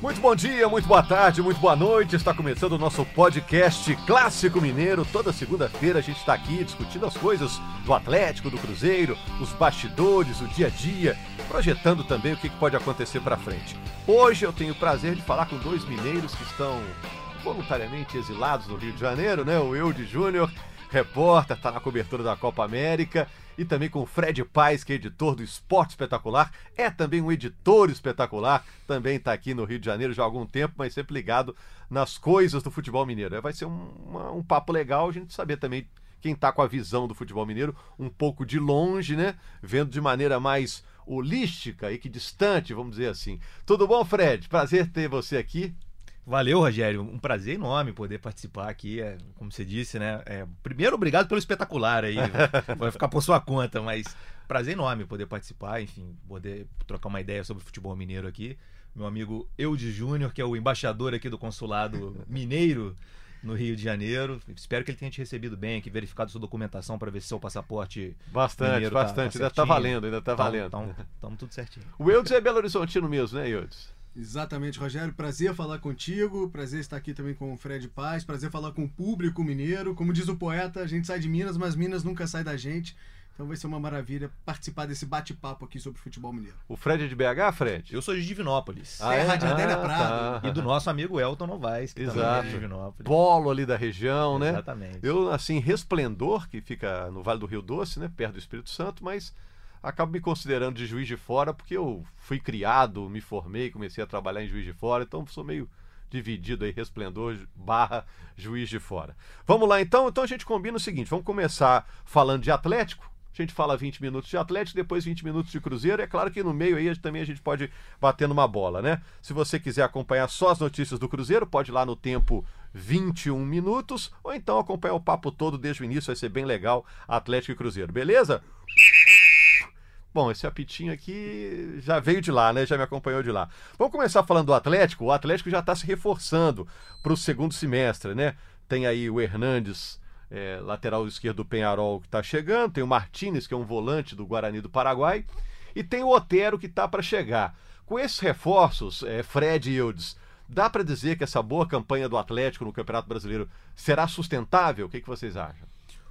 Muito bom dia, muito boa tarde, muito boa noite. Está começando o nosso podcast Clássico Mineiro. Toda segunda-feira a gente está aqui discutindo as coisas do Atlético, do Cruzeiro, os bastidores, o dia a dia, projetando também o que pode acontecer para frente. Hoje eu tenho o prazer de falar com dois mineiros que estão voluntariamente exilados no Rio de Janeiro, né? O Eude Júnior, repórter, está na cobertura da Copa América e também com o Fred Paz, que é editor do Esporte Espetacular, é também um editor espetacular, também está aqui no Rio de Janeiro já há algum tempo, mas sempre ligado nas coisas do futebol mineiro. Vai ser um, um papo legal a gente saber também quem está com a visão do futebol mineiro um pouco de longe, né? Vendo de maneira mais holística e que distante, vamos dizer assim. Tudo bom, Fred? Prazer ter você aqui. Valeu, Rogério. Um prazer enorme poder participar aqui. É, como você disse, né? É, primeiro, obrigado pelo espetacular aí. Vai ficar por sua conta, mas prazer enorme poder participar, enfim, poder trocar uma ideia sobre o futebol mineiro aqui. Meu amigo Eudes Júnior, que é o embaixador aqui do consulado mineiro no Rio de Janeiro. Espero que ele tenha te recebido bem, que verificado sua documentação para ver se seu passaporte. Bastante, bastante. Tá, tá ainda tá valendo, ainda tá valendo. Então, então, tudo certinho. O Eudes é Belo Horizontino mesmo, né, Eudes? Exatamente, Rogério. Prazer falar contigo. Prazer estar aqui também com o Fred Paz. Prazer falar com o público mineiro. Como diz o poeta, a gente sai de Minas, mas Minas nunca sai da gente. Então vai ser uma maravilha participar desse bate-papo aqui sobre futebol mineiro. O Fred é de BH, Fred? Eu sou de Divinópolis. Ah, é? Serra de Adélia ah, Prado. Tá. E do nosso amigo Elton Novaes, que Exato. também é de Divinópolis. Polo ali da região, né? Exatamente. Eu, assim, Resplendor, que fica no Vale do Rio Doce, né? Perto do Espírito Santo, mas acabo me considerando de juiz de fora porque eu fui criado, me formei, comecei a trabalhar em juiz de fora, então sou meio dividido aí, resplendor barra juiz de fora. Vamos lá então? Então a gente combina o seguinte: vamos começar falando de Atlético. A gente fala 20 minutos de Atlético, depois 20 minutos de Cruzeiro. É claro que no meio aí também a gente pode bater numa bola, né? Se você quiser acompanhar só as notícias do Cruzeiro, pode ir lá no tempo 21 minutos, ou então acompanhar o papo todo desde o início, vai ser bem legal, Atlético e Cruzeiro, beleza? Bom, esse apitinho aqui já veio de lá, né? Já me acompanhou de lá. Vamos começar falando do Atlético. O Atlético já está se reforçando para o segundo semestre, né? Tem aí o Hernandes, é, lateral esquerdo do Penharol, que está chegando. Tem o Martinez, que é um volante do Guarani do Paraguai. E tem o Otero, que está para chegar. Com esses reforços, é, Fred e Eudes, dá para dizer que essa boa campanha do Atlético no Campeonato Brasileiro será sustentável? O que, que vocês acham?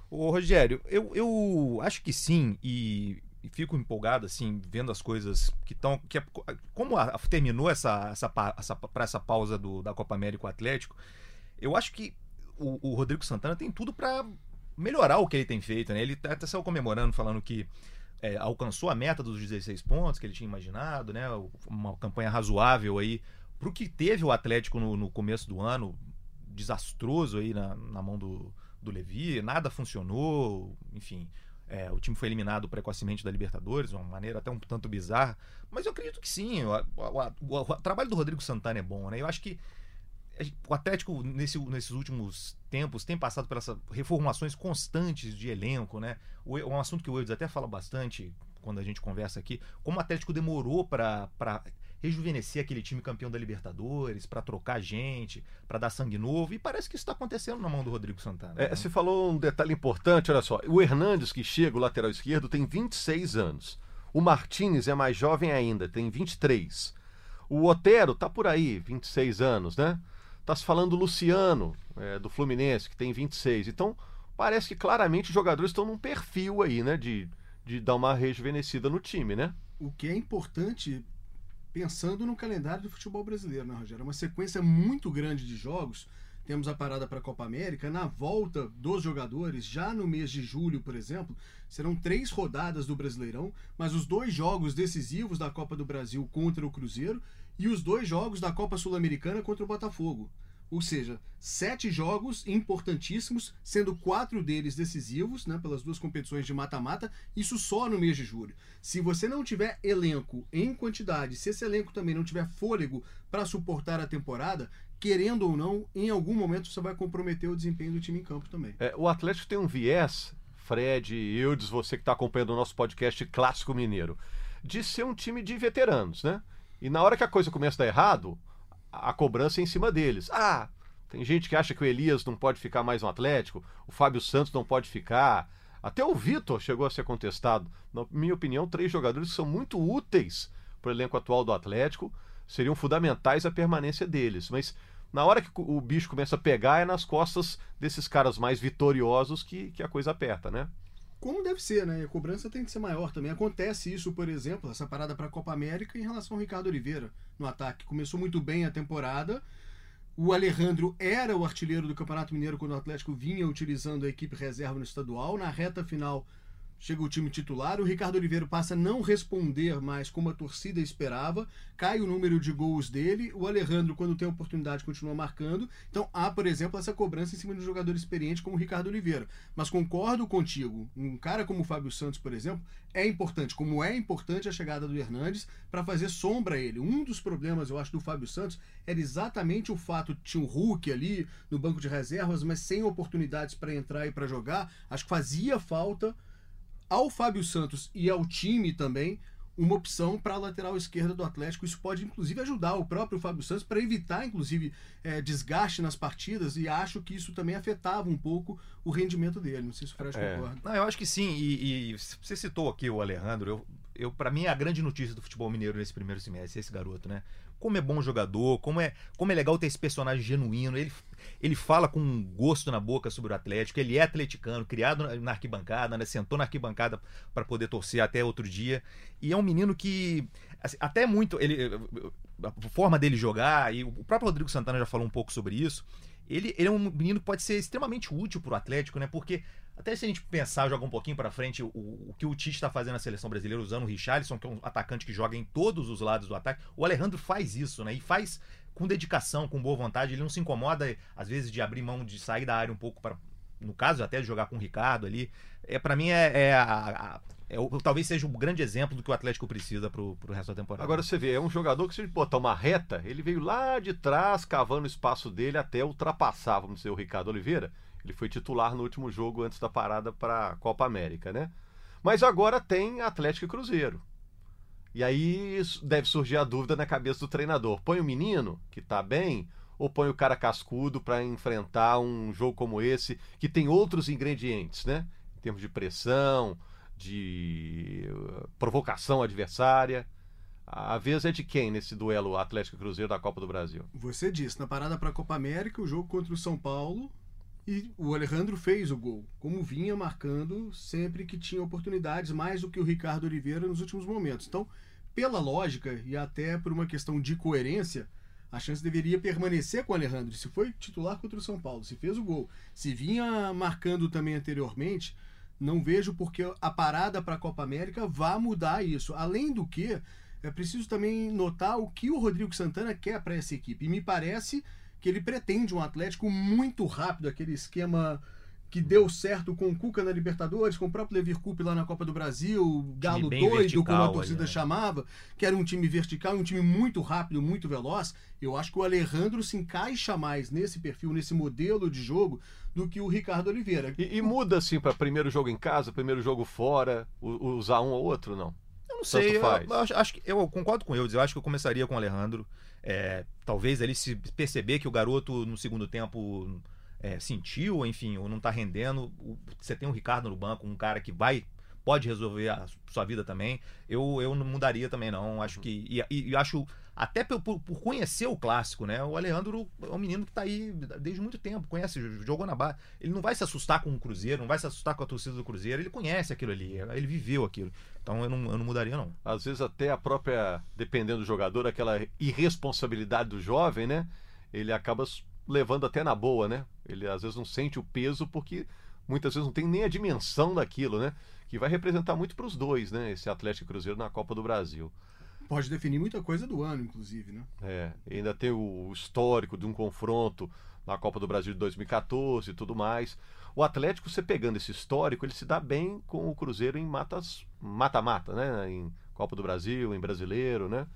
Ô, Rogério, eu, eu acho que sim, e e fico empolgado assim vendo as coisas que estão que é, como a, terminou essa essa essa essa pausa do, da Copa América o Atlético eu acho que o, o Rodrigo Santana tem tudo para melhorar o que ele tem feito né? Ele até saiu comemorando falando que é, alcançou a meta dos 16 pontos que ele tinha imaginado né? Uma campanha razoável aí para o que teve o Atlético no, no, começo do ano desastroso aí na, na mão do, do Levi nada funcionou enfim é, o time foi eliminado precocemente da Libertadores, de uma maneira até um tanto bizarra. Mas eu acredito que sim. O, o, o, o trabalho do Rodrigo Santana é bom, né? Eu acho que o Atlético, nesse, nesses últimos tempos, tem passado por essas reformulações constantes de elenco, né? O, um assunto que o Eudes até fala bastante quando a gente conversa aqui, como o Atlético demorou para rejuvenescer aquele time campeão da Libertadores, para trocar gente, para dar sangue novo. E parece que isso está acontecendo na mão do Rodrigo Santana. É, né? Você falou um detalhe importante, olha só. O Hernandes, que chega, o lateral esquerdo, tem 26 anos. O Martins é mais jovem ainda, tem 23. O Otero tá por aí, 26 anos, né? Tá se falando do Luciano, é, do Fluminense, que tem 26. Então, parece que claramente os jogadores estão num perfil aí, né? De, de dar uma rejuvenescida no time, né? O que é importante pensando no calendário do futebol brasileiro, né, Rogério? É uma sequência muito grande de jogos. Temos a parada para a Copa América. Na volta dos jogadores, já no mês de julho, por exemplo, serão três rodadas do Brasileirão, mas os dois jogos decisivos da Copa do Brasil contra o Cruzeiro e os dois jogos da Copa Sul-Americana contra o Botafogo. Ou seja, sete jogos importantíssimos, sendo quatro deles decisivos, né, pelas duas competições de mata-mata, isso só no mês de julho. Se você não tiver elenco em quantidade, se esse elenco também não tiver fôlego para suportar a temporada, querendo ou não, em algum momento você vai comprometer o desempenho do time em campo também. É, o Atlético tem um viés, Fred, Eudes, você que está acompanhando o nosso podcast Clássico Mineiro, de ser um time de veteranos, né? E na hora que a coisa começa a dar errado, a cobrança é em cima deles. Ah, tem gente que acha que o Elias não pode ficar mais no Atlético, o Fábio Santos não pode ficar. Até o Vitor chegou a ser contestado. Na minha opinião, três jogadores que são muito úteis para o elenco atual do Atlético. seriam fundamentais à permanência deles. Mas na hora que o bicho começa a pegar, é nas costas desses caras mais vitoriosos que, que a coisa aperta, né? Como deve ser, né? A cobrança tem que ser maior também. Acontece isso, por exemplo, essa parada para a Copa América em relação ao Ricardo Oliveira no ataque. Começou muito bem a temporada. O Alejandro era o artilheiro do Campeonato Mineiro quando o Atlético vinha utilizando a equipe reserva no estadual. Na reta final Chega o time titular, o Ricardo Oliveira passa a não responder mais como a torcida esperava, cai o número de gols dele, o Alejandro, quando tem oportunidade, continua marcando. Então há, por exemplo, essa cobrança em cima de um jogador experiente como o Ricardo Oliveira. Mas concordo contigo, um cara como o Fábio Santos, por exemplo, é importante, como é importante a chegada do Hernandes para fazer sombra a ele. Um dos problemas, eu acho, do Fábio Santos era exatamente o fato de tinha um Hulk ali no banco de reservas, mas sem oportunidades para entrar e para jogar. Acho que fazia falta ao Fábio Santos e ao time também uma opção para a lateral esquerda do Atlético. Isso pode, inclusive, ajudar o próprio Fábio Santos para evitar, inclusive, é, desgaste nas partidas. E acho que isso também afetava um pouco o rendimento dele. Não sei se o Fred é. concorda. Não, eu acho que sim. E, e, você citou aqui o Alejandro. Eu, eu para mim, é a grande notícia do futebol mineiro nesse primeiro semestre, esse garoto, né? Como é bom jogador, como é, como é legal ter esse personagem genuíno. Ele, ele fala com um gosto na boca sobre o Atlético. Ele é atleticano, criado na arquibancada, né? sentou na arquibancada para poder torcer até outro dia. E é um menino que, assim, até muito. ele A forma dele jogar, e o próprio Rodrigo Santana já falou um pouco sobre isso. Ele, ele é um menino que pode ser extremamente útil para o Atlético, né? Porque até se a gente pensar, jogar um pouquinho para frente, o, o, que o Tite está fazendo na seleção brasileira, usando o Richarlison, que é um atacante que joga em todos os lados do ataque, o Alejandro faz isso, né? E faz com dedicação, com boa vontade. Ele não se incomoda, às vezes, de abrir mão de sair da área um pouco para. No caso, até de jogar com o Ricardo ali. É, para mim, é, é a, a é, talvez seja um grande exemplo do que o Atlético precisa pro, pro resto da temporada. Agora você vê, é um jogador que se ele botar uma reta, ele veio lá de trás, cavando o espaço dele até ultrapassar, vamos dizer, o Ricardo Oliveira. Ele foi titular no último jogo antes da parada para Copa América, né? Mas agora tem Atlético e Cruzeiro. E aí deve surgir a dúvida na cabeça do treinador: põe o menino, que está bem, ou põe o cara cascudo para enfrentar um jogo como esse, que tem outros ingredientes, né? Em termos de pressão, de provocação adversária. A vez é de quem nesse duelo Atlético Cruzeiro da Copa do Brasil? Você disse, na parada para a Copa América, o jogo contra o São Paulo, e o Alejandro fez o gol, como vinha marcando sempre que tinha oportunidades, mais do que o Ricardo Oliveira nos últimos momentos. Então, pela lógica e até por uma questão de coerência, a chance deveria permanecer com o Alejandro. Se foi titular contra o São Paulo, se fez o gol, se vinha marcando também anteriormente, não vejo porque a parada para a Copa América vá mudar isso. Além do que, é preciso também notar o que o Rodrigo Santana quer para essa equipe. E me parece que ele pretende um Atlético muito rápido, aquele esquema que deu certo com o Cuca na Libertadores, com o próprio Levir Coupe lá na Copa do Brasil, Galo doido, como a torcida ali, né? chamava, que era um time vertical, um time muito rápido, muito veloz. Eu acho que o Alejandro se encaixa mais nesse perfil, nesse modelo de jogo, do que o Ricardo Oliveira. E, e muda assim para primeiro jogo em casa, primeiro jogo fora, usar um ou outro, não? Eu não sei, eu, eu, acho, acho, que eu concordo com ele, eu acho que eu começaria com o Alejandro. É, talvez ele se perceber que o garoto no segundo tempo é, sentiu, enfim, ou não está rendendo. Você tem o Ricardo no banco, um cara que vai pode resolver a sua vida também. Eu, eu não mudaria também, não. Acho que. E, e, e acho. Até por, por, conhecer o clássico, né? O Alejandro é um menino que está aí desde muito tempo, conhece, jogou na base. Ele não vai se assustar com o Cruzeiro, não vai se assustar com a torcida do Cruzeiro. Ele conhece aquilo ali, ele viveu aquilo. Então eu não, eu não mudaria, não. Às vezes, até a própria, dependendo do jogador, aquela irresponsabilidade do jovem, né? Ele acaba levando até na boa, né? Ele às vezes não sente o peso porque muitas vezes não tem nem a dimensão daquilo, né? Que vai representar muito para os dois, né? Esse Atlético Cruzeiro na Copa do Brasil. Pode definir muita coisa do ano, inclusive, né? É, ainda tem o histórico de um confronto na Copa do Brasil de 2014 e tudo mais. O Atlético, você pegando esse histórico, ele se dá bem com o Cruzeiro em mata-mata, né? Em Copa do Brasil, em Brasileiro, né?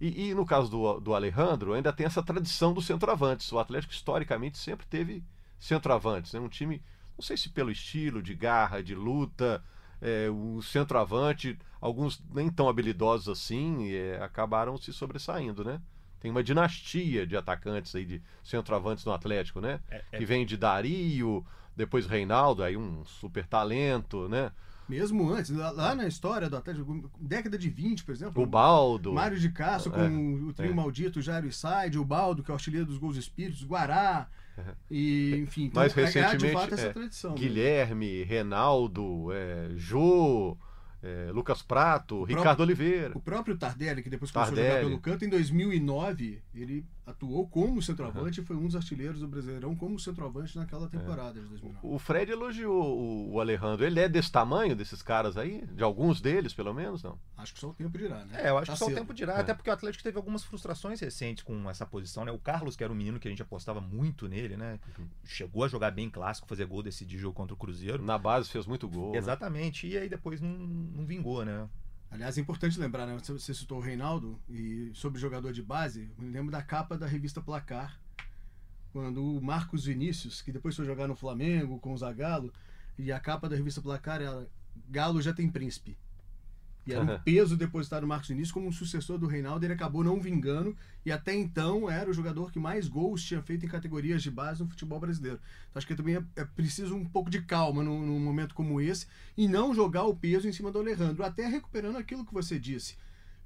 E, e, no caso do, do Alejandro, ainda tem essa tradição dos centroavantes. O Atlético, historicamente, sempre teve centroavantes. Né? Um time, não sei se pelo estilo, de garra, de luta, é, o centroavante, alguns nem tão habilidosos assim, é, acabaram se sobressaindo, né? Tem uma dinastia de atacantes aí, de centroavantes no Atlético, né? É, é... Que vem de Dario, depois Reinaldo, aí um super talento, né? Mesmo antes, lá, lá na história do Atlético, década de 20, por exemplo. O Baldo. Mário de Castro com É, o trio é. maldito, Jairo Said, o Baldo, que é o artilheiro dos gols espíritos, Guará. E, enfim, então, Mais é- é de recentemente, fato essa é, tradição. né? Guilherme, Reinaldo, é, Jô, é, Lucas Prato, próprio- Ricardo Oliveira. O próprio Tardelli, que depois começou a jogar Tardelli. pelo canto, em 2009, ele atuou como centroavante e foi um dos artilheiros do Brasileirão como centroavante naquela temporada de 2009. O Fred elogiou o, o Alejandro. Ele é desse tamanho, desses caras aí? De alguns deles, pelo menos, não? Acho que só o tempo dirá, né? É, eu acho Tá que só o cedo. tempo dirá, É. até porque o Atlético teve algumas frustrações recentes com essa posição, né? O Carlos, que era um menino que a gente apostava muito nele, né? Uhum. Chegou a jogar bem clássico, fazer gol, decidir jogo contra o Cruzeiro. Na base fez muito gol. né? Exatamente, e aí depois não, não vingou, né? Aliás, é importante lembrar, né? Você, citou o Reinaldo e sobre jogador de base, me lembro da capa da revista Placar, quando o Marcos Vinícius, que depois foi jogar no Flamengo com o Zagallo, e a capa da revista Placar era Galo já tem príncipe. E era um peso depositado no Marcos Vinícius como um sucessor do Reinaldo, ele acabou não vingando e até então era o jogador que mais gols tinha feito em categorias de base no futebol brasileiro. Então, acho que também é, é preciso um pouco de calma num, num momento como esse e não jogar o peso em cima do Alejandro, até recuperando aquilo que você disse.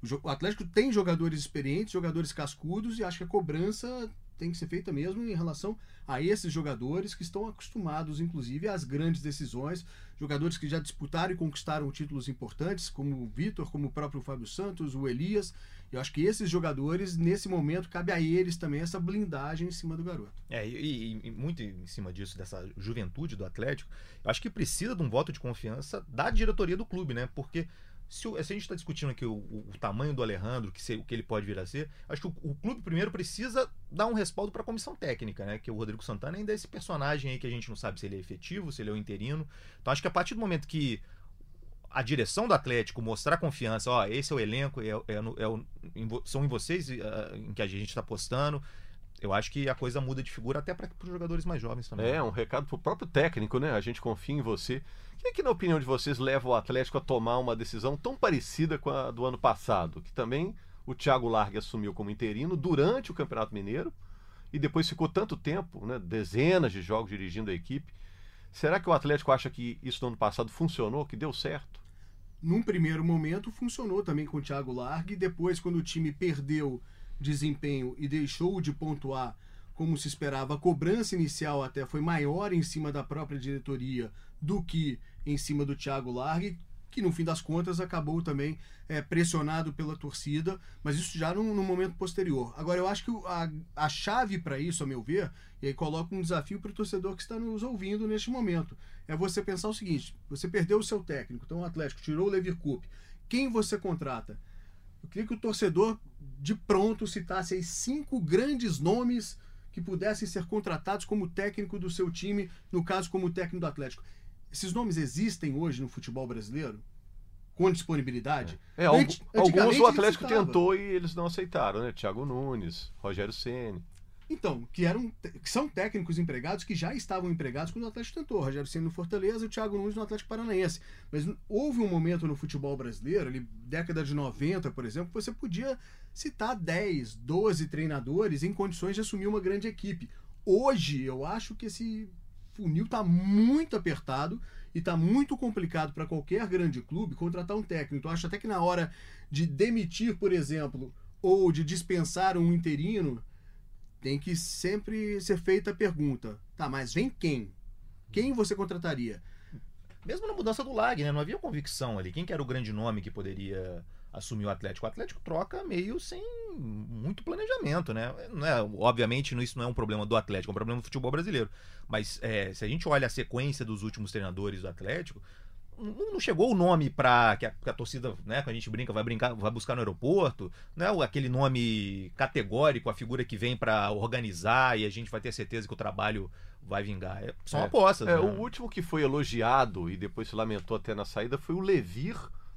O, o Atlético tem jogadores experientes, jogadores cascudos e acho que a cobrança tem que ser feita mesmo em relação a esses jogadores que estão acostumados, inclusive, às grandes decisões, jogadores que já disputaram e conquistaram títulos importantes, como o Vitor, como o próprio Fábio Santos, o Elias. Eu acho que esses jogadores, nesse momento, cabe a eles também essa blindagem em cima do garoto. É, e, e- e muito em cima disso, dessa juventude do Atlético, eu acho que precisa de um voto de confiança da diretoria do clube, né? Porque se, se a gente está discutindo aqui o, o- o tamanho do Alejandro, que se- o que ele pode vir a ser, acho que o, clube primeiro precisa dar um respaldo para a comissão técnica, né? Que o Rodrigo Santana ainda é esse personagem aí que a gente não sabe se ele é efetivo, se ele é o interino. Então acho que a partir do momento que a direção do Atlético mostrar confiança, ó, esse é o elenco, é, é é são em vocês ah, em que a gente está apostando. Eu acho que a coisa muda de figura até para os jogadores mais jovens também. É, um recado pro próprio técnico, né? A gente confia em você. Quem é que, na opinião de vocês, leva o Atlético a tomar uma decisão tão parecida com a do ano passado? Que também o Thiago Largue assumiu como interino durante o Campeonato Mineiro e depois ficou tanto tempo, né? Dezenas de jogos dirigindo a equipe. Será que o Atlético acha que isso no ano passado funcionou, que deu certo? num primeiro momento funcionou também com o Thiago Largue, depois quando o time perdeu desempenho e deixou de pontuar como se esperava, a cobrança inicial até foi maior em cima da própria diretoria do que em cima do Thiago Largue, que no fim das contas acabou também é, pressionado pela torcida, mas isso já num momento posterior. Agora eu acho que a, a chave para isso, a meu ver, e aí coloca um desafio para o torcedor que está nos ouvindo neste momento, é você pensar o seguinte: você perdeu o seu técnico, então o Atlético tirou o Lever Cup, quem você contrata? Eu queria que o torcedor de pronto citasse aí cinco grandes nomes que pudessem ser contratados como técnico do seu time, no caso como técnico do Atlético. Esses nomes existem hoje no futebol brasileiro? Com disponibilidade? É, Anti- alguns o Atlético tentou e eles não aceitaram, né? Thiago Nunes, Rogério Ceni. Então, que, eram, que são técnicos empregados que já estavam empregados quando o Atlético tentou. O Rogério Ceni no Fortaleza e o Thiago Nunes no Atlético Paranaense. Mas houve um momento no futebol brasileiro, ali, década de 90, por exemplo, que você podia citar 10, 12 treinadores em condições de assumir uma grande equipe. Hoje, eu acho que esse funil está muito apertado e está muito complicado para qualquer grande clube contratar um técnico. Então, acho até que na hora de demitir, por exemplo, ou de dispensar um interino, tem que sempre ser feita a pergunta: tá, mas vem quem? Quem você contrataria? Mesmo na mudança do Lag, né? Não havia convicção ali. Quem que era o grande nome que poderia assumir o Atlético? O Atlético troca meio sem muito planejamento, né? Não é, obviamente, isso não é um problema do Atlético, é um problema do futebol brasileiro. Mas é, se a gente olha a sequência dos últimos treinadores do Atlético, não chegou o nome para que, a- que a torcida, né, quando a gente brinca, vai brincar, vai buscar no aeroporto, não é o- aquele nome categórico, a figura que vem para organizar e a gente vai ter certeza que o trabalho vai vingar. É, são É. apostas. É, né? o último que foi elogiado e depois se lamentou até na saída foi o Levir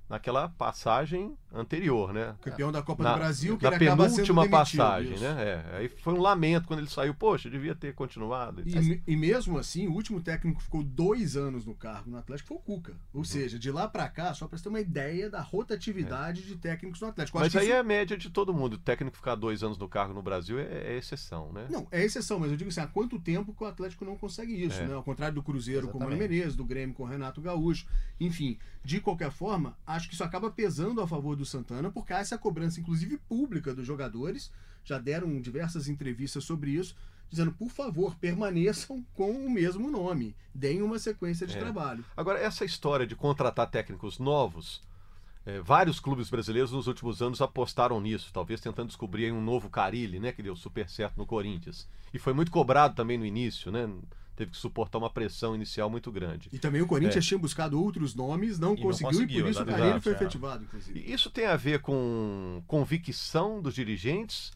naquela passagem anterior, né? Campeão da Copa Na- do Brasil, que na ele acaba sendo penúltima demitido, passagem, isso. né? É, aí foi um lamento quando ele saiu. Poxa, devia ter continuado. E, me- e mesmo assim, o último técnico que ficou dois anos no cargo no Atlético foi o Cuca. Uhum. Ou seja, de lá pra cá, só pra você ter uma ideia da rotatividade de técnicos no Atlético. Eu Mas aí isso- é a média de todo mundo. O técnico ficar dois anos no cargo no Brasil é, é exceção, né? Não, é exceção, mas eu digo assim, há quanto tempo que o Atlético não consegue isso, É. né? Ao contrário do Cruzeiro com o Mano Exatamente. Menezes, do Grêmio com o Renato Gaúcho, enfim. De qualquer forma, acho que isso acaba pesando a favor do Santana, porque há essa cobrança, inclusive pública, dos jogadores. Já deram diversas entrevistas sobre isso, dizendo, por favor, permaneçam com o mesmo nome. Deem uma sequência de É. trabalho. Agora, essa história de contratar técnicos novos, é, vários clubes brasileiros nos últimos anos apostaram nisso, talvez tentando descobrir um novo Carilli, né, que deu super certo no Corinthians. E foi muito cobrado também no início, né? Teve que suportar uma pressão inicial muito grande. E também o Corinthians tinha buscado outros nomes, não É. E não conseguiu, e conseguiu, por isso o exatamente, Carreiro foi é. efetivado, inclusive. E Isso tem a ver com convicção dos dirigentes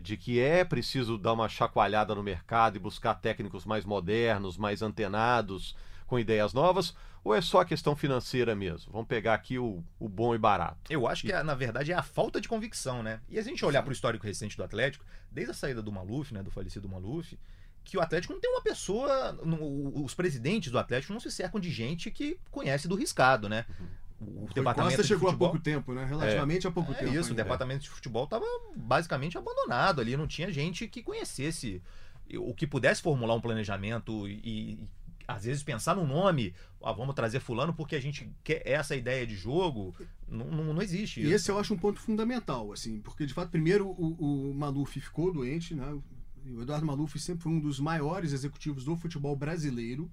de que é preciso dar uma chacoalhada no mercado e buscar técnicos mais modernos, mais antenados, com ideias novas, ou é só a questão financeira mesmo? Vamos pegar aqui o, o bom e barato. Eu acho que, é, na verdade, é a falta de convicção, né? E a gente olhar para o histórico recente do Atlético, desde a saída do Maluf, né, do falecido Maluf, que o Atlético não tem uma pessoa. no- os presidentes do Atlético não se cercam de gente que conhece do riscado, né? O, O Rui Costa de chegou há futebol- pouco tempo, né? Relativamente há pouco É tempo. isso, o ainda. departamento de futebol estava basicamente abandonado ali, não tinha gente que conhecesse o que pudesse formular um planejamento e, e, às vezes pensar no nome, ah, vamos trazer fulano porque a gente quer essa ideia de jogo, não, não, não existe E isso. esse eu acho um ponto fundamental, assim, porque de fato, primeiro o, o Maluf ficou doente, né? O Eduardo Maluf sempre foi um dos maiores executivos do futebol brasileiro,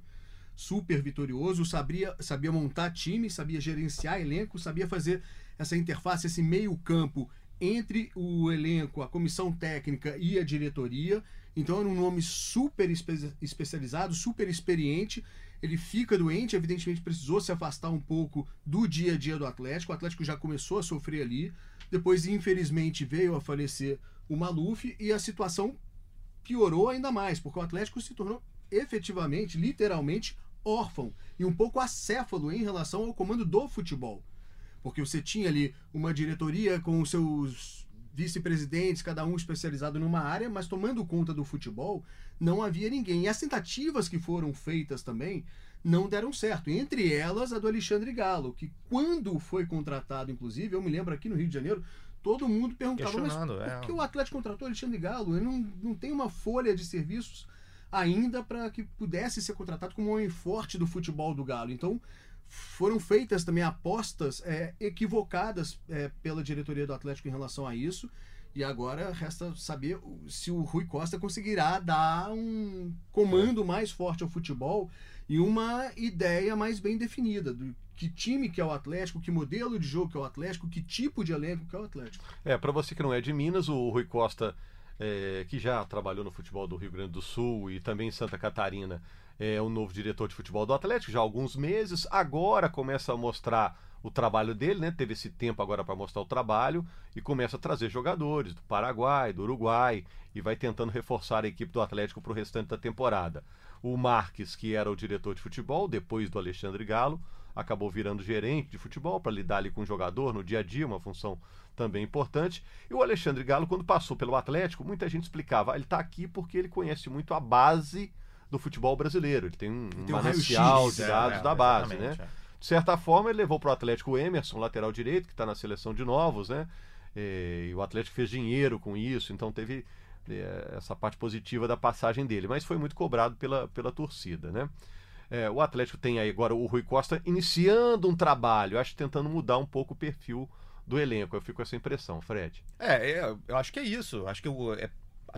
super vitorioso, sabia, sabia montar time, sabia gerenciar elenco, sabia fazer essa interface, esse meio-campo entre o elenco, a comissão técnica e a diretoria. Então era um nome super espe- especializado, super experiente. Ele fica doente, evidentemente precisou se afastar um pouco do dia a dia do Atlético. O Atlético já começou a sofrer ali. Depois, infelizmente, veio a falecer o Maluf e a situação piorou ainda mais, porque o Atlético se tornou efetivamente, literalmente, órfão e um pouco acéfalo em relação ao comando do futebol. Porque você tinha ali uma diretoria com seus vice-presidentes, cada um especializado numa área, mas tomando conta do futebol, não havia ninguém. E as tentativas que foram feitas também não deram certo. Entre elas, a do Alexandre Galo, que quando foi contratado, inclusive, eu me lembro aqui no Rio de Janeiro, todo mundo perguntava, mas por é. que o Atlético contratou Alexandre Galo? Ele não, não tem uma folha de serviços ainda para que pudesse ser contratado como um homem forte do futebol do Galo. Então, foram feitas também apostas é, equivocadas é, pela diretoria do Atlético em relação a isso. E agora resta saber se o Rui Costa conseguirá dar um comando mais forte ao futebol e uma ideia mais bem definida do que time que é o Atlético, que modelo de jogo que é o Atlético, que tipo de elenco que é o Atlético. É, para você que não é de Minas, o Rui Costa, é, que já trabalhou no futebol do Rio Grande do Sul e também em Santa Catarina, é o novo diretor de futebol do Atlético já há alguns meses. Agora começa a mostrar o trabalho dele, né? Teve esse tempo agora para mostrar o trabalho e começa a trazer jogadores do Paraguai, do Uruguai e vai tentando reforçar a equipe do Atlético para o restante da temporada. O Marques, que era o diretor de futebol, depois do Alexandre Galo, acabou virando gerente de futebol para lidar ali com o jogador no dia a dia, uma função também importante. E o Alexandre Galo, quando passou pelo Atlético, muita gente explicava, ah, ele está aqui porque ele conhece muito a base do futebol brasileiro. Ele tem um, um tem um manancial raio-x, de dados é, da base, né? é. De certa forma, ele levou para o Atlético o Emerson, lateral direito, que está na seleção de novos, né? É, E o Atlético fez dinheiro com isso, então teve é, essa parte positiva da passagem dele, mas foi muito cobrado pela, pela torcida, né? É, o Atlético tem aí agora o Rui Costa iniciando um trabalho, acho tentando mudar um pouco o perfil do elenco. Eu fico com essa impressão, Fred. É, é, eu acho que é isso. Acho que o- é-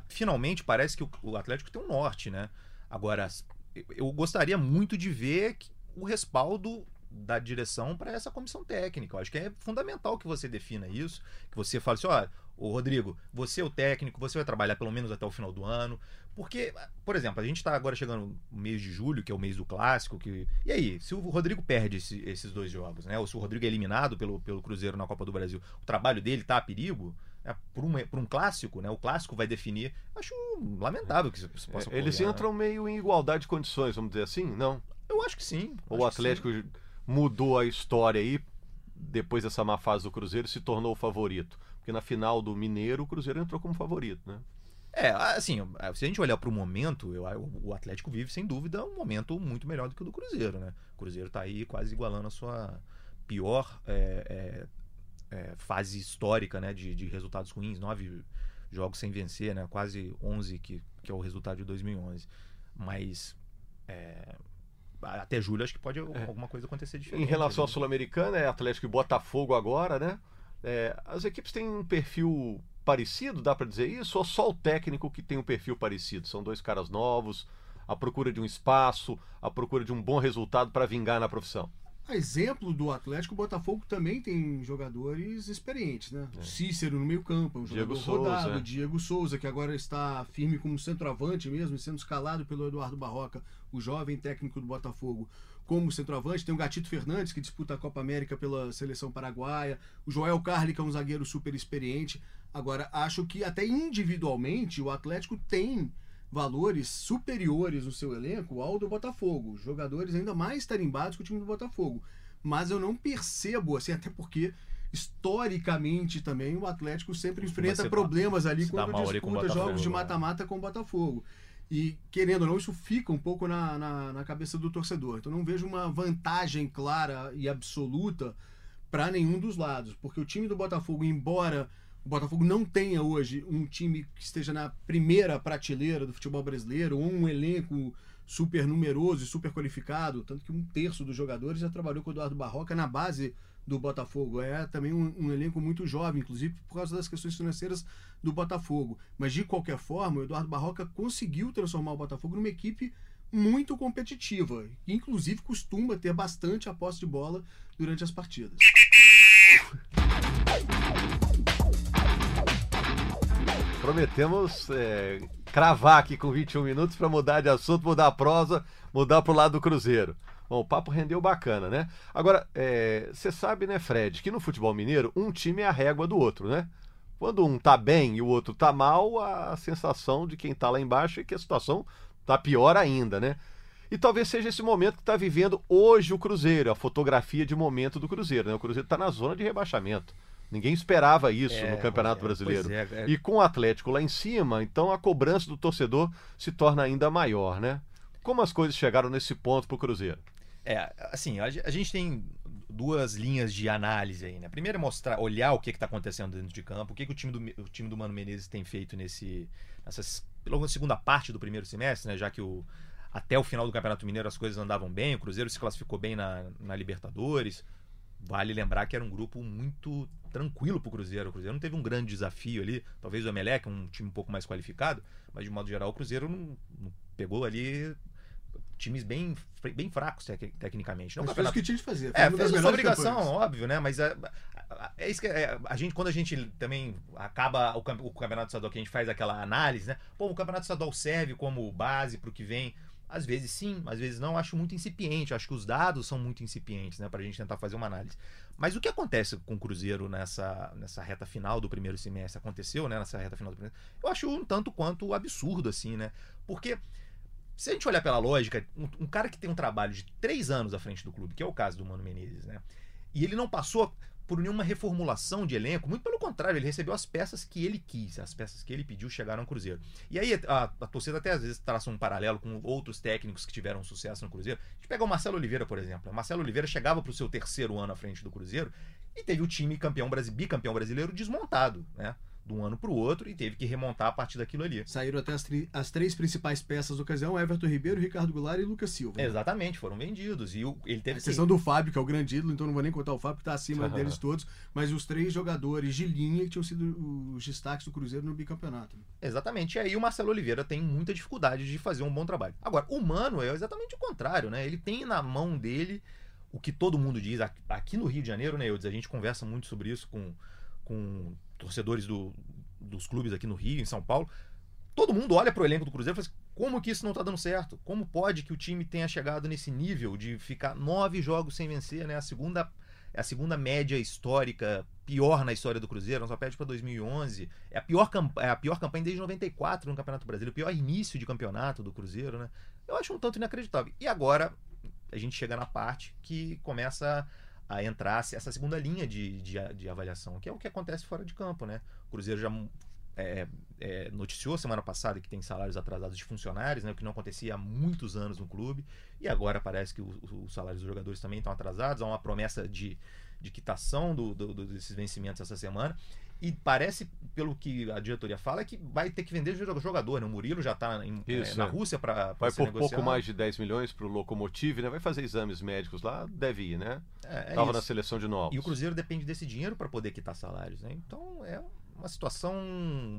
finalmente parece que o, o Atlético tem um norte, né? Agora, eu- eu gostaria muito de ver o respaldo da direção para essa comissão técnica. Eu acho que é fundamental que você defina isso, que você fale assim, ó, ô Rodrigo, você é o técnico, você vai trabalhar pelo menos até o final do ano. Porque, por exemplo, a gente está agora chegando no mês de julho, que é o mês do clássico, que. E aí, se o Rodrigo perde esse- esses dois jogos, né? Ou se o Rodrigo é eliminado pelo, pelo Cruzeiro na Copa do Brasil, o trabalho dele tá a perigo, né? por, um, por um clássico, né? O clássico vai definir. Acho lamentável que isso possa É, eles ocorrer, né? entram meio em igualdade de condições, vamos dizer assim? Não. Eu acho que sim. Ou o. Atlético mudou a história aí depois dessa má fase do Cruzeiro, se tornou o favorito? Porque na final do Mineiro, o Cruzeiro entrou como favorito, né? É, assim, se a gente olhar para o momento, eu, o Atlético vive, sem dúvida, um momento muito melhor do que o do Cruzeiro, né? O Cruzeiro está aí quase igualando a sua pior é, é, é, fase histórica, né? De, de, resultados ruins, nove jogos sem vencer, né? Quase 11, que, que é o resultado de 2011. Mas é, até julho acho que pode é. alguma coisa acontecer diferente. Em relação à Sul-Americana, é Atlético e Botafogo agora, né? É, as equipes têm um perfil parecido, dá para dizer isso? Ou só o técnico que tem um perfil parecido? São dois caras novos, à procura de um espaço, à procura de um bom resultado para vingar na profissão? A exemplo do Atlético, o Botafogo também tem jogadores experientes, né? É. Cícero no meio-campo, um jogador Diego rodado, Souza, é. Diego Souza, que agora está firme como centroavante mesmo, sendo escalado pelo Eduardo Barroca, o jovem técnico do Botafogo, como centroavante. Tem o Gatito Fernandes, que disputa a Copa América pela seleção paraguaia, o Joel Carli, que é um zagueiro super experiente. Agora, acho que até individualmente o Atlético tem valores superiores no seu elenco ao do Botafogo. Jogadores ainda mais tarimbados que o time do Botafogo. Mas eu não percebo, assim, até porque historicamente também o Atlético sempre enfrenta problemas ali quando disputa jogos de né? mata-mata com o Botafogo. E, querendo ou não, isso fica um pouco na, na, na cabeça do torcedor. Então, não vejo uma vantagem clara e absoluta para nenhum dos lados. Porque o time do Botafogo, embora o Botafogo não tenha hoje um time que esteja na primeira prateleira do futebol brasileiro, ou um elenco super numeroso e super qualificado, tanto que um terço dos jogadores já trabalhou com o Eduardo Barroca na base do Botafogo. É também um, um, elenco muito jovem, inclusive por causa das questões financeiras do Botafogo. Mas de qualquer forma, o Eduardo Barroca conseguiu transformar o Botafogo numa equipe muito competitiva, que inclusive costuma ter bastante a posse de bola durante as partidas. Prometemos é, cravar aqui com 21 minutos para mudar de assunto, mudar a prosa, mudar para o lado do Cruzeiro. Bom, o papo rendeu bacana, né? Agora, você é, sabe, né, Fred, que no futebol mineiro um time é a régua do outro, né? Quando um tá bem e o outro tá mal, a sensação de quem tá lá embaixo é que a situação tá pior ainda, né? E talvez seja esse momento que está vivendo hoje o Cruzeiro, a fotografia de momento do Cruzeiro. Né? O Cruzeiro está na zona de rebaixamento. Ninguém esperava isso é, no Campeonato é, Brasileiro. É, é, e com o Atlético lá em cima, então a cobrança do torcedor se torna ainda maior, né? Como as coisas chegaram nesse ponto para o Cruzeiro? É, assim, a, a, gente tem duas linhas de análise aí, né? Primeiro é mostrar, olhar o que está acontecendo dentro de campo, o que, que o, time do, o time do Mano Menezes tem feito nesse, nessas, logo na segunda parte do primeiro semestre, né? Já que o, até o final do Campeonato Mineiro as coisas andavam bem, o Cruzeiro se classificou bem na, na Libertadores, Vale lembrar que era um grupo muito tranquilo para o Cruzeiro. O Cruzeiro não teve um grande desafio ali. Talvez o Emelec, um time um pouco mais qualificado, mas de modo geral o Cruzeiro não, não pegou ali times bem, bem fracos tec, tecnicamente. Não mas campeonato... fez o que tinha de fazer. É, fez a sua obrigação, campanhas. óbvio, né? Mas é, é isso que é, a gente, quando a gente também acaba o, o campeonato estadual, que a gente faz aquela análise, né? Pô, o campeonato estadual serve como base para o que vem. Às vezes sim, às vezes não. Acho muito incipiente. Acho que os dados são muito incipientes, né? Para a gente tentar fazer uma análise. Mas o que acontece com o Cruzeiro nessa, nessa reta final do primeiro semestre? Aconteceu, né? Nessa reta final do primeiro Eu acho um tanto quanto absurdo, assim, né? Porque se a gente olhar pela lógica, um, um, cara que tem um trabalho de três anos à frente do clube, que é o caso do Mano Menezes, né? E ele não passou por nenhuma reformulação de elenco, muito pelo contrário, ele recebeu as peças que ele quis, as peças que ele pediu chegaram ao Cruzeiro. E aí a, a torcida até às vezes traça um paralelo com outros técnicos que tiveram sucesso no Cruzeiro. A gente pega o Marcelo Oliveira, por exemplo. O Marcelo Oliveira chegava para o seu terceiro ano à frente do Cruzeiro e teve o time campeão bicampeão brasileiro desmontado, né? De um ano para o outro e teve que remontar a partir daquilo ali. Saíram até as, as três principais peças da ocasião: Everton Ribeiro, Ricardo Goulart e Lucas Silva. Né? Exatamente, foram vendidos. E o, ele teve. A exceção do Fábio, que é o grande ídolo, então não vou nem contar o Fábio, que está acima deles todos, mas os três jogadores de linha que tinham sido os destaques do Cruzeiro no bicampeonato. Exatamente. E aí o Marcelo Oliveira tem muita dificuldade de fazer um bom trabalho. Agora, o Mano é exatamente o contrário, né? Ele tem na mão dele o que todo mundo diz. Aqui no Rio de Janeiro, né, Eudes? A gente conversa muito sobre isso com, com torcedores do, dos clubes aqui no Rio, em São Paulo, todo mundo olha para o elenco do Cruzeiro e fala assim, como que isso não está dando certo? Como pode que o time tenha chegado nesse nível de ficar nove jogos sem vencer, né? A segunda, a segunda média histórica, pior na história do Cruzeiro, só perde para 2011. É a, pior é a pior campanha desde 94 no Campeonato Brasileiro, o pior início de campeonato do Cruzeiro, né? Eu acho um tanto inacreditável. E agora a gente chega na parte que começa a entrar essa segunda linha de, de, de, avaliação, que é o que acontece fora de campo, né? O Cruzeiro já é, é, noticiou semana passada que tem salários atrasados de funcionários, né, o que não acontecia há muitos anos no clube, e agora parece que os salários dos jogadores também estão atrasados, há uma promessa de, de quitação do, do, desses vencimentos essa semana. E parece, pelo que a diretoria fala, que vai ter que vender jogador. Né? O Murilo já está é, na é. Rússia para Vai por negociado. pouco mais de 10 milhões para o Locomotive, né? Vai fazer exames médicos lá, deve ir, né? É, é na seleção de novos. E o Cruzeiro depende desse dinheiro para poder quitar salários, né? Então é uma situação.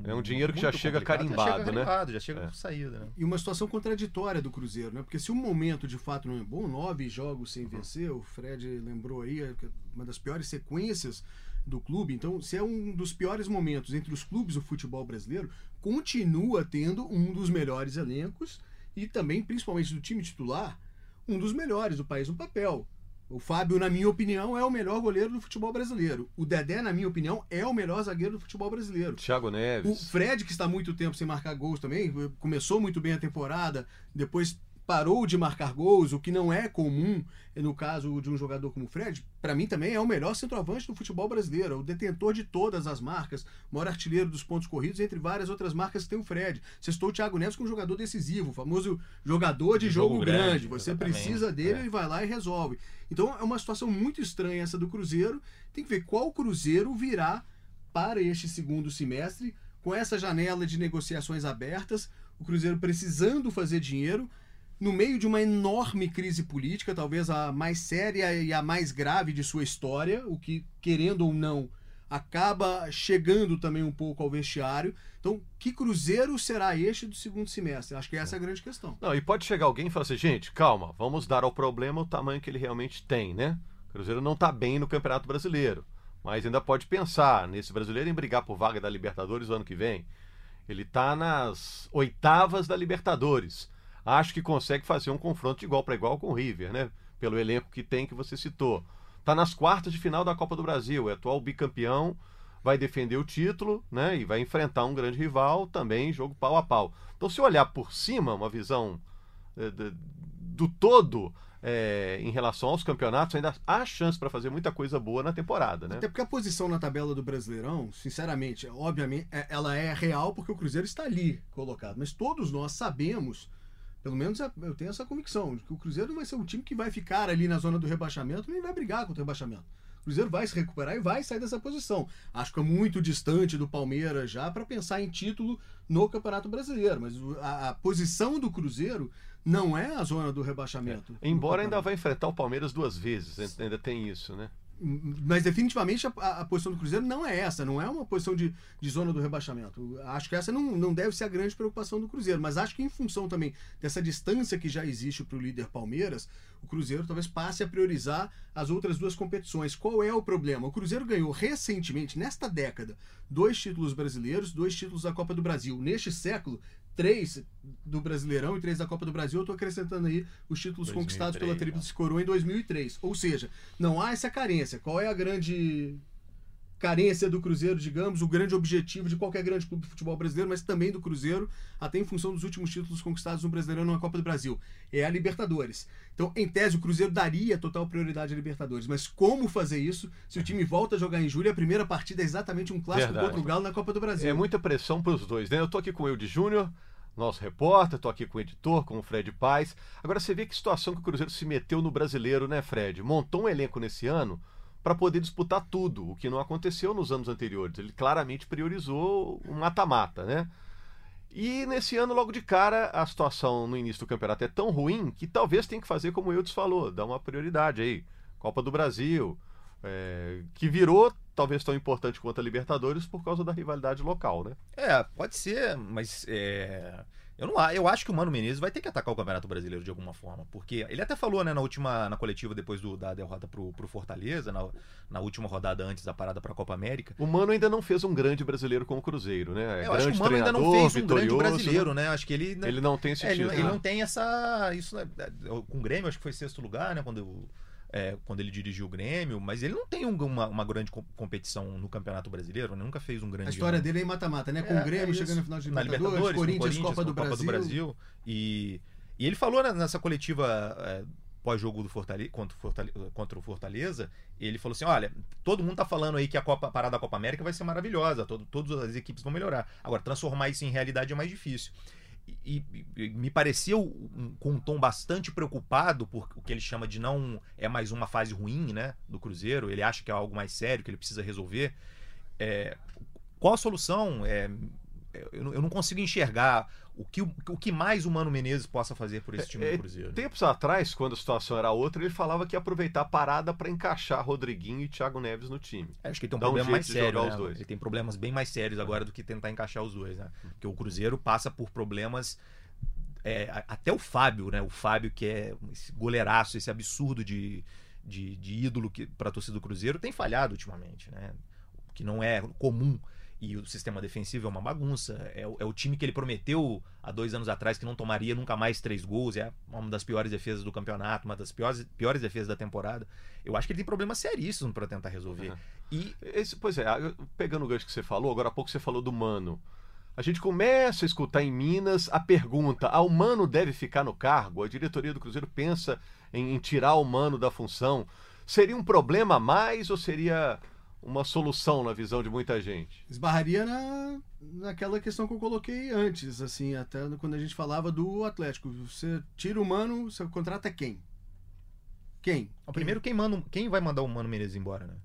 É um dinheiro que já chega carimbado, já chega né? Carimbado, já chega é. saída. Né? E uma situação contraditória do Cruzeiro, né? Porque se o momento de fato não é bom, nove jogos sem vencer, o Fred lembrou aí, é uma das piores sequências do clube. Então, se é um dos piores momentos entre os clubes do futebol brasileiro, continua tendo um dos melhores elencos e também, principalmente do time titular, um dos melhores do país no papel. O Fábio, na minha opinião, é o melhor goleiro do futebol brasileiro. O Dedé, na minha opinião, é o melhor zagueiro do futebol brasileiro. Thiago Neves. O Fred, que está muito tempo sem marcar gols também, começou muito bem a temporada, depois parou de marcar gols, o que não é comum no caso de um jogador como o Fred, para mim também é o melhor centroavante do futebol brasileiro, o detentor de todas as marcas, maior artilheiro dos pontos corridos, entre várias outras marcas que tem o Fred. Você estou o Thiago Neves como um jogador decisivo, o famoso jogador de, de jogo, jogo, grande. grande. Você exatamente. precisa dele, é. e vai lá e resolve. Então é uma situação muito estranha essa do Cruzeiro. Tem que ver qual Cruzeiro virá para este segundo semestre, com essa janela de negociações abertas, o Cruzeiro precisando fazer dinheiro no meio de uma enorme crise política, talvez a mais séria e a mais grave de sua história, o que, querendo ou não, acaba chegando também um pouco ao vestiário. Então, que cruzeiro será este do segundo semestre? Acho que essa é a grande questão. Não, e pode chegar alguém e falar assim, gente, calma, vamos dar ao problema o tamanho que ele realmente tem, né? O Cruzeiro não está bem no Campeonato Brasileiro, mas ainda pode pensar nesse brasileiro em brigar por vaga da Libertadores o ano que vem. Ele está nas oitavas da Libertadores acho que consegue fazer um confronto de igual para igual com o River, né? Pelo elenco que tem que você citou. Está nas quartas de final da Copa do Brasil, é atual bicampeão, vai defender o título, né? E vai enfrentar um grande rival também, jogo pau a pau. Então, se olhar por cima, uma visão é, do todo, é, em relação aos campeonatos, ainda há chance para fazer muita coisa boa na temporada, né? Até porque a posição na tabela do Brasileirão, sinceramente, obviamente, é, ela é real porque o Cruzeiro está ali colocado. Mas todos nós sabemos pelo menos é, eu tenho essa convicção de que o Cruzeiro não vai ser um time que vai ficar ali na zona do rebaixamento nem vai brigar contra o rebaixamento. O Cruzeiro vai se recuperar e vai sair dessa posição. Acho que é muito distante do Palmeiras já para pensar em título no Campeonato Brasileiro, mas a, a, posição do Cruzeiro não é a zona do rebaixamento. É. Embora ainda vai enfrentar o Palmeiras duas vezes, ainda tem isso, né? Mas definitivamente a, a, posição do Cruzeiro não é essa, não é uma posição de, de zona do rebaixamento. Acho que essa não, não deve ser a grande preocupação do Cruzeiro, mas acho que em função também dessa distância que já existe para o líder Palmeiras, o Cruzeiro talvez passe a priorizar as outras duas competições. Qual é o problema? O Cruzeiro ganhou recentemente, nesta década, dois títulos brasileiros, dois títulos da Copa do Brasil. Neste século, três do Brasileirão e três da Copa do Brasil, eu estou acrescentando aí os títulos 2003, conquistados pela Tríplice Coroa em 2003. Ou seja, não há essa carência. Qual é a grande carência do Cruzeiro, digamos, o grande objetivo de qualquer grande clube de futebol brasileiro, mas também do Cruzeiro, até em função dos últimos títulos conquistados no Brasileirão na Copa do Brasil, é a Libertadores. Então, em tese, o Cruzeiro daria total prioridade à Libertadores, mas como fazer isso se o time volta a jogar em julho e a primeira partida é exatamente um clássico Verdade. contra o Galo na Copa do Brasil? É muita pressão para os dois, né? Eu tô aqui com o Eude Júnior, nosso repórter, tô aqui com o editor, com o Fred Paz. Agora você vê que situação que o Cruzeiro se meteu no brasileiro, né, Fred? Montou um elenco nesse ano para poder disputar tudo, o que não aconteceu nos anos anteriores. Ele claramente priorizou o mata-mata, né? E nesse ano, logo de cara, a situação no início do campeonato é tão ruim que talvez tenha que fazer como o Eudes falou, dar uma prioridade aí. Copa do Brasil, é, que virou talvez tão importante quanto a Libertadores por causa da rivalidade local, né? É, pode ser, mas é, eu não eu acho que o Mano Menezes vai ter que atacar o Campeonato Brasileiro de alguma forma, porque ele até falou, né, na última na coletiva depois do, da derrota pro, pro Fortaleza, na, na última rodada antes da parada para a Copa América. O Mano ainda não fez um grande brasileiro com o Cruzeiro, né? É, eu acho que o Mano ainda não fez um grande brasileiro, né? Acho que ele ele não tem esse é, título. Ele, ele, não tem essa isso né? com o Grêmio, acho que foi sexto lugar, né, quando eu, é, quando ele dirigiu o Grêmio, mas ele não tem um, uma, uma, grande competição no Campeonato Brasileiro, né? nunca fez um grande. A história ano. dele é em mata-mata, né? Com é, o Grêmio é chegando no final de Libertadores, Libertadores Corinthians, Corinthians Copa, do, Copa Brasil. do Brasil. E, e ele falou nessa coletiva. É, pós-jogo do Fortaleza, contra, o Fortaleza, contra o Fortaleza, ele falou assim: olha, todo mundo tá falando aí que a Copa, a parada da Copa América vai ser maravilhosa, todo, todas as equipes vão melhorar. Agora, transformar isso em realidade é mais difícil. E, e, me pareceu um, com um tom bastante preocupado por o que ele chama de não é mais uma fase ruim né, do Cruzeiro. Ele acha que é algo mais sério, que ele precisa resolver. É, qual a solução? É, eu, não consigo enxergar o que, o que mais o Mano Menezes possa fazer por esse time é, do Cruzeiro. Tempos atrás, quando a situação era outra, ele falava que ia aproveitar a parada para encaixar Rodriguinho e Thiago Neves no time. É, acho que ele tem um Dá problema um mais sério. Né? Ele tem problemas bem mais sérios agora do que tentar encaixar os dois. Né? Porque o Cruzeiro passa por problemas. É, até o Fábio, né? O Fábio, que é esse goleiraço, esse absurdo de, de, de ídolo para a torcida do Cruzeiro, tem falhado ultimamente, né? O que não é comum e o sistema defensivo é uma bagunça. É, é, o time que ele prometeu há dois anos atrás que não tomaria nunca mais três gols. É uma das piores defesas do campeonato, uma das piores, piores defesas da temporada. Eu acho que ele tem problemas seríssimos para tentar resolver. Uhum. E esse, pois é, pegando o gancho que você falou, agora há pouco você falou do Mano. A gente começa a escutar em Minas a pergunta: ah, o Mano deve ficar no cargo? A diretoria do Cruzeiro pensa em, em tirar o Mano da função. Seria um problema a mais ou seria uma solução na visão de muita gente? Esbarraria na, naquela questão que eu coloquei antes, assim, até quando a gente falava do Atlético. Você tira o Mano, você contrata quem? Quem? O primeiro, quem, manda, quem vai mandar o Mano Menezes embora, né?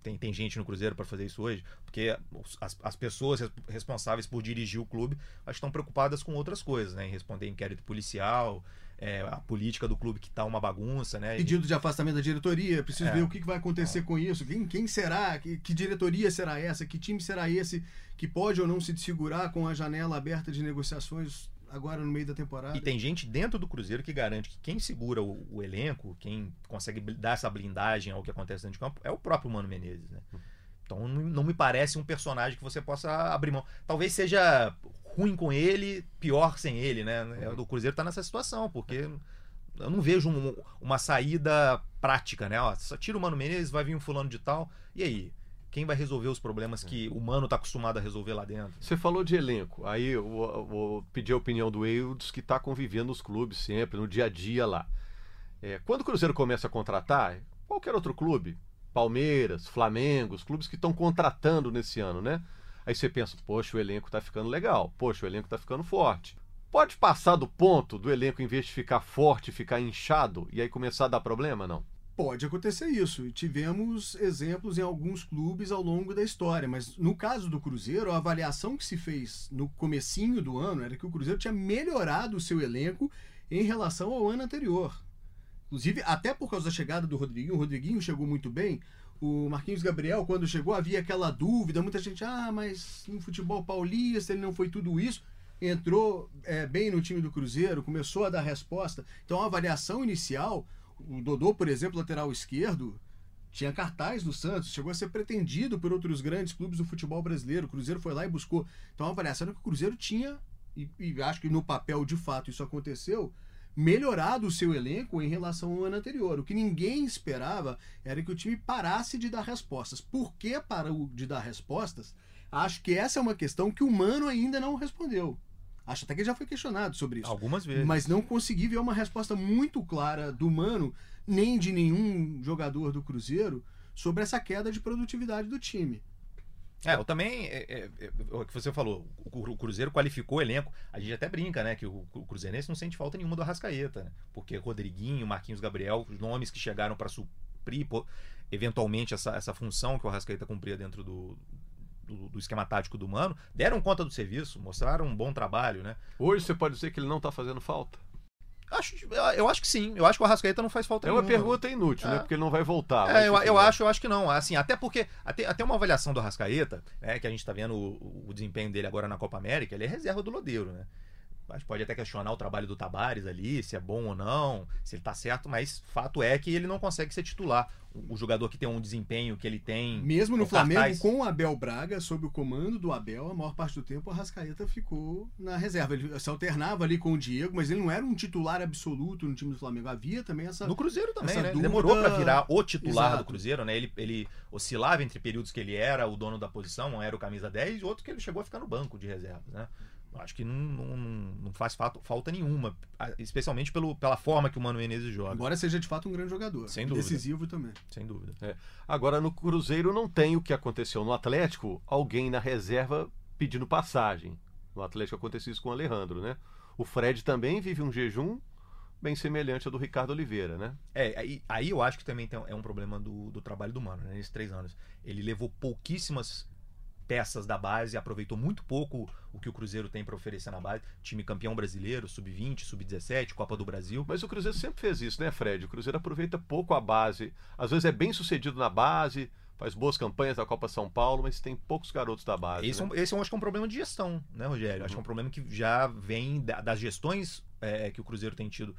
Tem, tem gente no Cruzeiro para fazer isso hoje, porque as, as pessoas responsáveis por dirigir o clube acho que estão preocupadas com outras coisas, né? Em responder inquérito policial, é, a política do clube que está uma bagunça, né? Pedido de afastamento da diretoria, preciso é. ver o que vai acontecer é. com isso, quem, quem será, que, que, diretoria será essa, que time será esse que pode ou não se desfigurar com a janela aberta de negociações agora no meio da temporada. E tem gente dentro do Cruzeiro que garante que quem segura o, o elenco, quem consegue dar essa blindagem ao que acontece dentro de campo, é o próprio Mano Menezes, né? Então não, não me parece um personagem que você possa abrir mão. Talvez seja ruim com ele, pior sem ele, né? É, o Cruzeiro está nessa situação, porque eu não vejo um, uma saída prática, né? Ó, só tira o Mano Menezes, vai vir um fulano de tal, e aí? Quem vai resolver os problemas que o Mano está acostumado a resolver lá dentro? Você falou de elenco, aí eu vou pedir a opinião do Eudes, que está convivendo nos clubes sempre, no dia a dia lá. É, quando o Cruzeiro começa a contratar, qualquer outro clube, Palmeiras, Flamengo, os clubes que estão contratando nesse ano, né? Aí você pensa, poxa, o elenco tá ficando legal, poxa, o elenco tá ficando forte. Pode passar do ponto do elenco, em vez de ficar forte, ficar inchado e aí começar a dar problema, não? Pode acontecer isso. Tivemos exemplos em alguns clubes ao longo da história. Mas no caso do Cruzeiro, a avaliação que se fez no comecinho do ano era que o Cruzeiro tinha melhorado o seu elenco em relação ao ano anterior. Inclusive, até por causa da chegada do Rodriguinho, o Rodriguinho chegou muito bem, o Marquinhos Gabriel, quando chegou, havia aquela dúvida, muita gente, ah, mas no futebol paulista ele não foi tudo isso. Entrou é, bem no time do Cruzeiro, começou a dar resposta. Então a avaliação inicial, o Dodô, por exemplo, lateral esquerdo, tinha cartaz do Santos, chegou a ser pretendido por outros grandes clubes do futebol brasileiro. O Cruzeiro foi lá e buscou. Então a avaliação era que o Cruzeiro tinha, e, e acho que no papel de fato isso aconteceu, melhorado o seu elenco em relação ao ano anterior. O que ninguém esperava era que o time parasse de dar respostas. Por que parou de dar respostas? Acho que essa é uma questão que o Mano ainda não respondeu. Acho até que já foi questionado sobre isso. Algumas vezes. Mas não consegui ver uma resposta muito clara do Mano, nem de nenhum jogador do Cruzeiro, sobre essa queda de produtividade do time. É, eu também. É, é, é, o que você falou, o, Cruzeiro qualificou o elenco. A gente até brinca, né? Que o, o Cruzeirense não sente falta nenhuma do Arrascaeta, né? Porque Rodriguinho, Marquinhos Gabriel, os nomes que chegaram para suprir eventualmente essa, essa função que o Arrascaeta cumpria dentro do, do, do, esquema tático do Mano, deram conta do serviço, mostraram um bom trabalho, né? Hoje você pode dizer que ele não está fazendo falta? Acho, eu acho que sim. Eu acho que o Arrascaeta não faz falta É uma nenhuma. pergunta inútil, né? é. né? Porque ele não vai voltar. É, eu, eu acho, eu acho que não. Assim, até porque até, até uma avaliação do Arrascaeta, né, que a gente está vendo o, o, desempenho dele agora na Copa América, ele é reserva do Lodeiro, né? A gente pode até questionar o trabalho do Tabares ali, se é bom ou não, se ele tá certo, mas fato é que ele não consegue ser titular. O jogador que tem um desempenho que ele tem. Mesmo no Flamengo, cartaz... com o Abel Braga, sob o comando do Abel, a maior parte do tempo o Rascaeta ficou na reserva. Ele se alternava ali com o Diego, mas ele não era um titular absoluto no time do Flamengo. Havia também essa. No Cruzeiro também, né? Dúvida... Demorou para virar o titular Exato. do Cruzeiro, né? Ele, ele oscilava entre períodos que ele era o dono da posição, um era o camisa 10 e outro que ele chegou a ficar no banco de reserva, né? Acho que não, não, não faz falta, falta nenhuma, especialmente pelo, pela forma que o Mano Menezes joga. Embora seja de fato um grande jogador. Sem dúvida. Decisivo também. Sem dúvida. É. Agora, no Cruzeiro não tem o que aconteceu no Atlético, alguém na reserva pedindo passagem. No Atlético aconteceu isso com o Alejandro, né? O Fred também vive um jejum bem semelhante ao do Ricardo Oliveira, né? É, aí, aí eu acho que também tem, é um problema do, do trabalho do Mano, né? Nesses três anos. Ele levou pouquíssimas peças da base, aproveitou muito pouco o que o Cruzeiro tem para oferecer na base. Time campeão brasileiro, sub-20, sub-17, Copa do Brasil. Mas o Cruzeiro sempre fez isso, né, Fred? O Cruzeiro aproveita pouco a base. Às vezes é bem sucedido na base, faz boas campanhas da Copa São Paulo, mas tem poucos garotos da base. Esse, né? esse eu acho que é um problema de gestão, né, Rogério? Uhum. Acho que é um problema que já vem das gestões é, que o Cruzeiro tem tido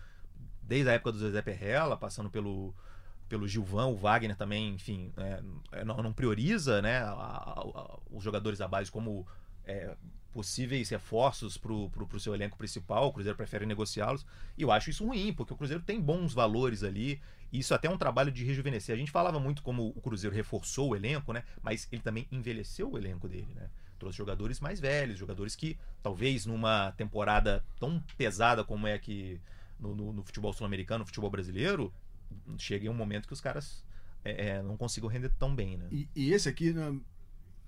desde a época do Zezé Perrella, passando pelo pelo Gilvão, o Wagner também, enfim, é, não, não, prioriza né, a, a, os jogadores da base como é, possíveis reforços para o seu elenco principal. O Cruzeiro prefere negociá-los. E eu acho isso ruim, porque o Cruzeiro tem bons valores ali. E isso até é um trabalho de rejuvenescer. A gente falava muito como o Cruzeiro reforçou o elenco, né? Mas ele também envelheceu o elenco dele, né? Trouxe jogadores mais velhos, jogadores que talvez numa temporada tão pesada como é que no, no, no futebol sul-americano, no futebol brasileiro, chega um momento que os caras é, é, não consigam render tão bem, né? E, e esse aqui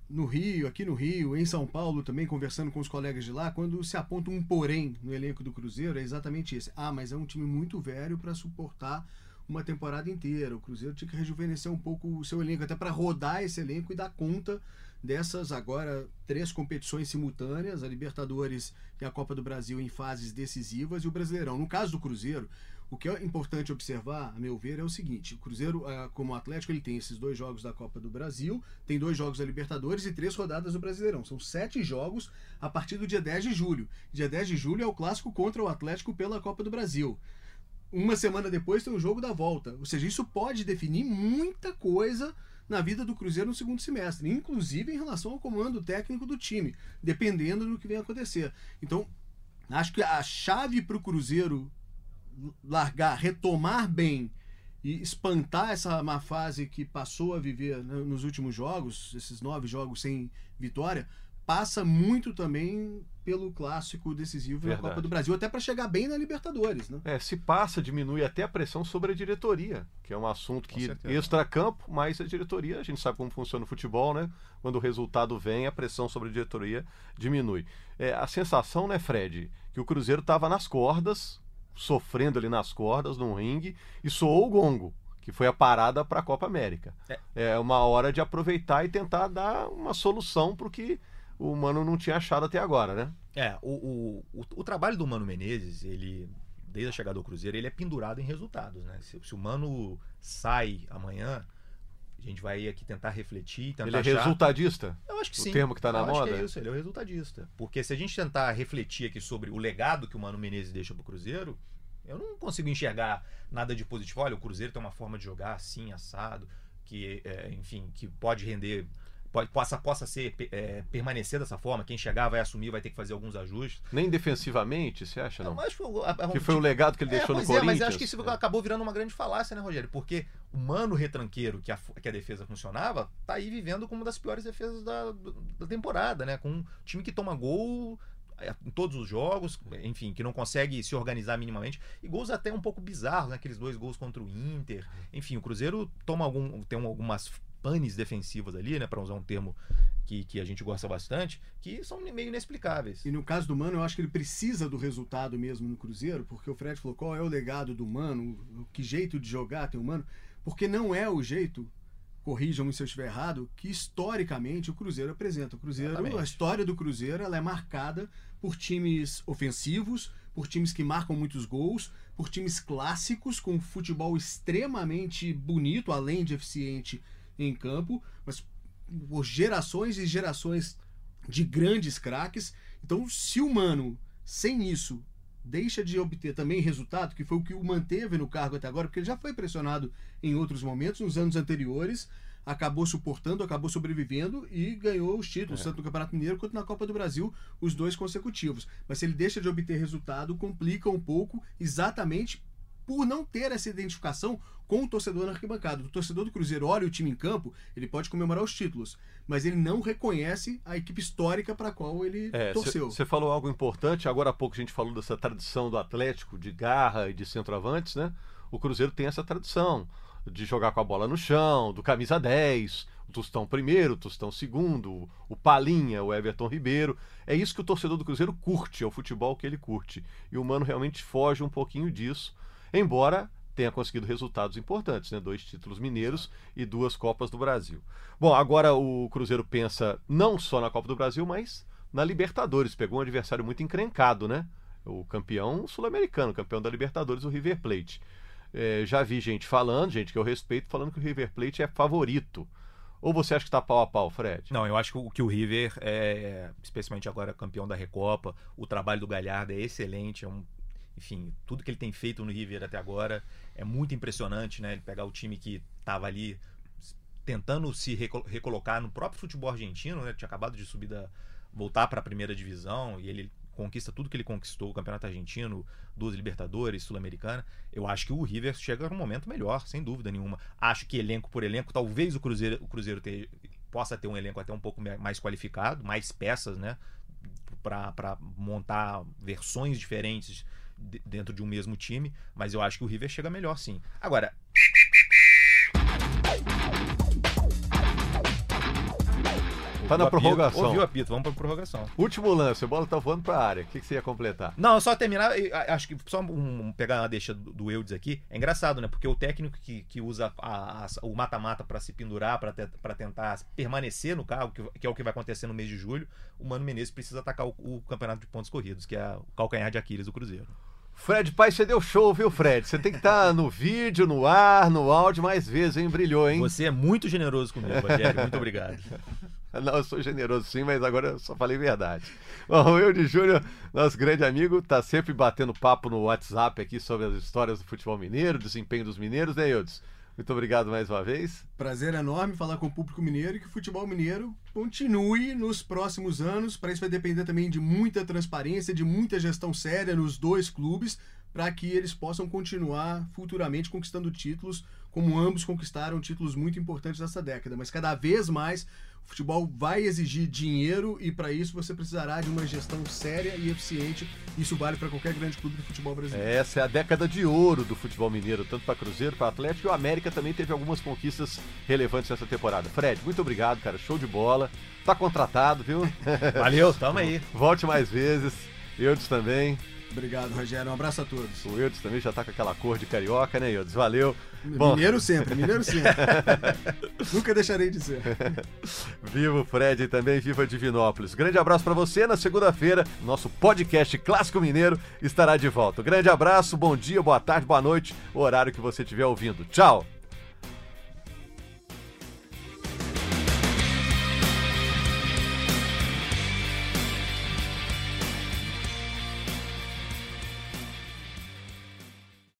no, Rio, aqui no Rio, em São Paulo também, conversando com os colegas de lá, quando se aponta um porém no elenco do Cruzeiro, é exatamente esse. Ah, mas é um time muito velho para suportar uma temporada inteira. O Cruzeiro tinha que rejuvenescer um pouco o seu elenco, até para rodar esse elenco e dar conta dessas agora três competições simultâneas, a Libertadores e a Copa do Brasil em fases decisivas e o Brasileirão. No caso do Cruzeiro, o que é importante observar, a meu ver, é o seguinte: o Cruzeiro, ah, como Atlético, ele tem esses dois jogos da Copa do Brasil, tem dois jogos da Libertadores e três rodadas do Brasileirão. São sete jogos a partir do dia 10 de julho. Dia 10 de julho é o clássico contra o Atlético pela Copa do Brasil. Uma semana depois tem o jogo da volta. Ou seja, isso pode definir muita coisa na vida do Cruzeiro no segundo semestre, inclusive em relação ao comando técnico do time, dependendo do que venha acontecer. Então, acho que a chave para o Cruzeiro largar, retomar bem e espantar essa má fase que passou a viver nos últimos jogos, esses nove jogos sem vitória, passa muito também pelo clássico decisivo Verdade. na Copa do Brasil, até para chegar bem na Libertadores. Né? É, se passa, diminui até a pressão sobre a diretoria, que é um assunto que extra-campo, mas a diretoria, a gente sabe como funciona o futebol, né? Quando o resultado vem, a pressão sobre a diretoria diminui. É, a sensação, né, Fred, que o Cruzeiro estava nas cordas, sofrendo ali nas cordas, num ringue, e soou o gongo, que foi a parada para a Copa América. É. é uma hora de aproveitar e tentar dar uma solução para o que o Mano não tinha achado até agora, né? É, o, o, o, o, trabalho do Mano Menezes, ele, desde a chegada do Cruzeiro, ele é pendurado em resultados, né? Se, se o Mano sai amanhã, a gente vai aqui tentar refletir. Tentar ele é achar... resultadista? Eu acho que sim. O termo que está na Eu moda? É isso, ele é o resultadista. Porque se a gente tentar refletir aqui sobre o legado que o Mano Menezes deixa para o Cruzeiro, eu não consigo enxergar nada de positivo. Olha, o Cruzeiro tem uma forma de jogar assim, assado, que, é, enfim, que pode render pode, possa, possa ser é, permanecer dessa forma. Quem chegar vai assumir, vai ter que fazer alguns ajustes. Nem defensivamente, você acha, não? Mas, a, a, que foi o legado que ele é, deixou no Corinthians. É, mas acho que isso é. acabou virando uma grande falácia, né, Rogério? Porque o mano retranqueiro que a, que a defesa funcionava, tá aí vivendo como uma das piores defesas da, da temporada, né? Com um time que toma gol em todos os jogos, enfim, que não consegue se organizar minimamente. E gols até um pouco bizarros, né? aqueles dois gols contra o Inter. Enfim, o Cruzeiro toma algum, tem algumas panes defensivos ali, né, para usar um termo que, que a gente gosta bastante, que são meio inexplicáveis. E no caso do Mano, eu acho que ele precisa do resultado mesmo no Cruzeiro, porque o Fred falou qual é o legado do Mano, que jeito de jogar tem o Mano, porque não é o jeito corrijam-me se eu estiver errado, que historicamente o Cruzeiro apresenta. O Cruzeiro, Exatamente. a história do Cruzeiro ela é marcada por times ofensivos, por times que marcam muitos gols, por times clássicos com futebol extremamente bonito, além de eficiente em campo, mas por gerações e gerações de grandes craques. Então, se o Mano, sem isso, deixa de obter também resultado, que foi o que o manteve no cargo até agora, porque ele já foi pressionado em outros momentos, nos anos anteriores, acabou suportando, acabou sobrevivendo e ganhou os títulos, é. tanto no Campeonato Mineiro quanto na Copa do Brasil, os dois consecutivos. Mas se ele deixa de obter resultado, complica um pouco, exatamente por não ter essa identificação com o torcedor na arquibancada. O torcedor do Cruzeiro olha o time em campo, ele pode comemorar os títulos, mas ele não reconhece a equipe histórica para a qual ele É, torceu. Você falou algo importante, agora há pouco a gente falou dessa tradição do Atlético, de garra e de centroavantes, né? O Cruzeiro tem essa tradição de jogar com a bola no chão, do camisa 10, o Tostão primeiro, o Tostão segundo, o Palinha, o Everton Ribeiro. É isso que o torcedor do Cruzeiro curte, é o futebol que ele curte. E o Mano realmente foge um pouquinho disso, embora tenha conseguido resultados importantes, né? Dois títulos mineiros e duas Copas do Brasil. Bom, agora o Cruzeiro pensa não só na Copa do Brasil, mas na Libertadores. Pegou um adversário muito encrencado, né? O campeão sul-americano, campeão da Libertadores, o River Plate. É, já vi gente falando, gente que eu respeito, falando que o River Plate é favorito. Ou você acha que tá pau a pau, Fred? Não, eu acho que o River é, especialmente agora campeão da Recopa, o trabalho do Galhardo é excelente, é um, enfim, tudo que ele tem feito no River até agora é muito impressionante, né? Ele pegar o time que estava ali tentando se reco- recolocar no próprio futebol argentino, né? Tinha acabado de subir da voltar para a primeira divisão e ele conquista tudo que ele conquistou, o Campeonato Argentino, duas Libertadores, Sul-Americana. Eu acho que o River chega num momento melhor, sem dúvida nenhuma. Acho que elenco por elenco, talvez o Cruzeiro, o Cruzeiro te- possa ter um elenco até um pouco mais qualificado, mais peças, né? Para montar versões diferentes dentro de um mesmo time, mas eu acho que o River chega melhor sim. Agora, Tá na prorrogação. Ouviu o apito, vamos para prorrogação. Último lance, a bola tá voando pra área. O que, que você ia completar? Não, só terminar, a- acho que só um, pegar uma deixa do, do Eudes aqui, é engraçado, né? Porque o técnico que, que usa a- a- o mata-mata pra se pendurar, pra te- pra tentar permanecer no carro, que, que é o que vai acontecer no mês de julho, o Mano Menezes precisa atacar o, o campeonato de pontos corridos, que é o calcanhar de Aquiles do Cruzeiro. Fred Pai, você deu show, viu, Fred? Você tem que estar no vídeo, no ar, no áudio mais vezes, hein? Brilhou, hein? Você é muito generoso comigo, Rogério, muito obrigado. Não, eu sou generoso sim, mas agora eu só falei verdade. Bom, o Eudes Júnior, nosso grande amigo, tá sempre batendo papo no WhatsApp aqui sobre as histórias do futebol mineiro, desempenho dos mineiros, né, Eudes? Muito obrigado mais uma vez. Prazer enorme falar com o público mineiro e que o futebol mineiro continue nos próximos anos. Para isso vai depender também de muita transparência, de muita gestão séria nos dois clubes, para que eles possam continuar futuramente conquistando títulos, como ambos conquistaram títulos muito importantes nessa década. Mas cada vez mais o futebol vai exigir dinheiro e para isso você precisará de uma gestão séria e eficiente. Isso vale para qualquer grande clube do futebol brasileiro. Essa é a década de ouro do futebol mineiro, tanto para Cruzeiro, para Atlético e o América também teve algumas conquistas relevantes nessa temporada. Fred, muito obrigado, cara. Show de bola. Tá contratado, viu? Valeu, tamo aí. Volte mais vezes. Eudes também. Obrigado, Rogério. Um abraço a todos. O Eudes também já tá com aquela cor de carioca, né, Eudes? Valeu. Bom, Mineiro sempre, mineiro sempre. Nunca deixarei de ser. Viva o Fred e também viva Divinópolis. Grande abraço para você. Na segunda-feira, nosso podcast Clássico Mineiro estará de volta. Grande abraço, bom dia, boa tarde, boa noite, o horário que você estiver ouvindo. Tchau!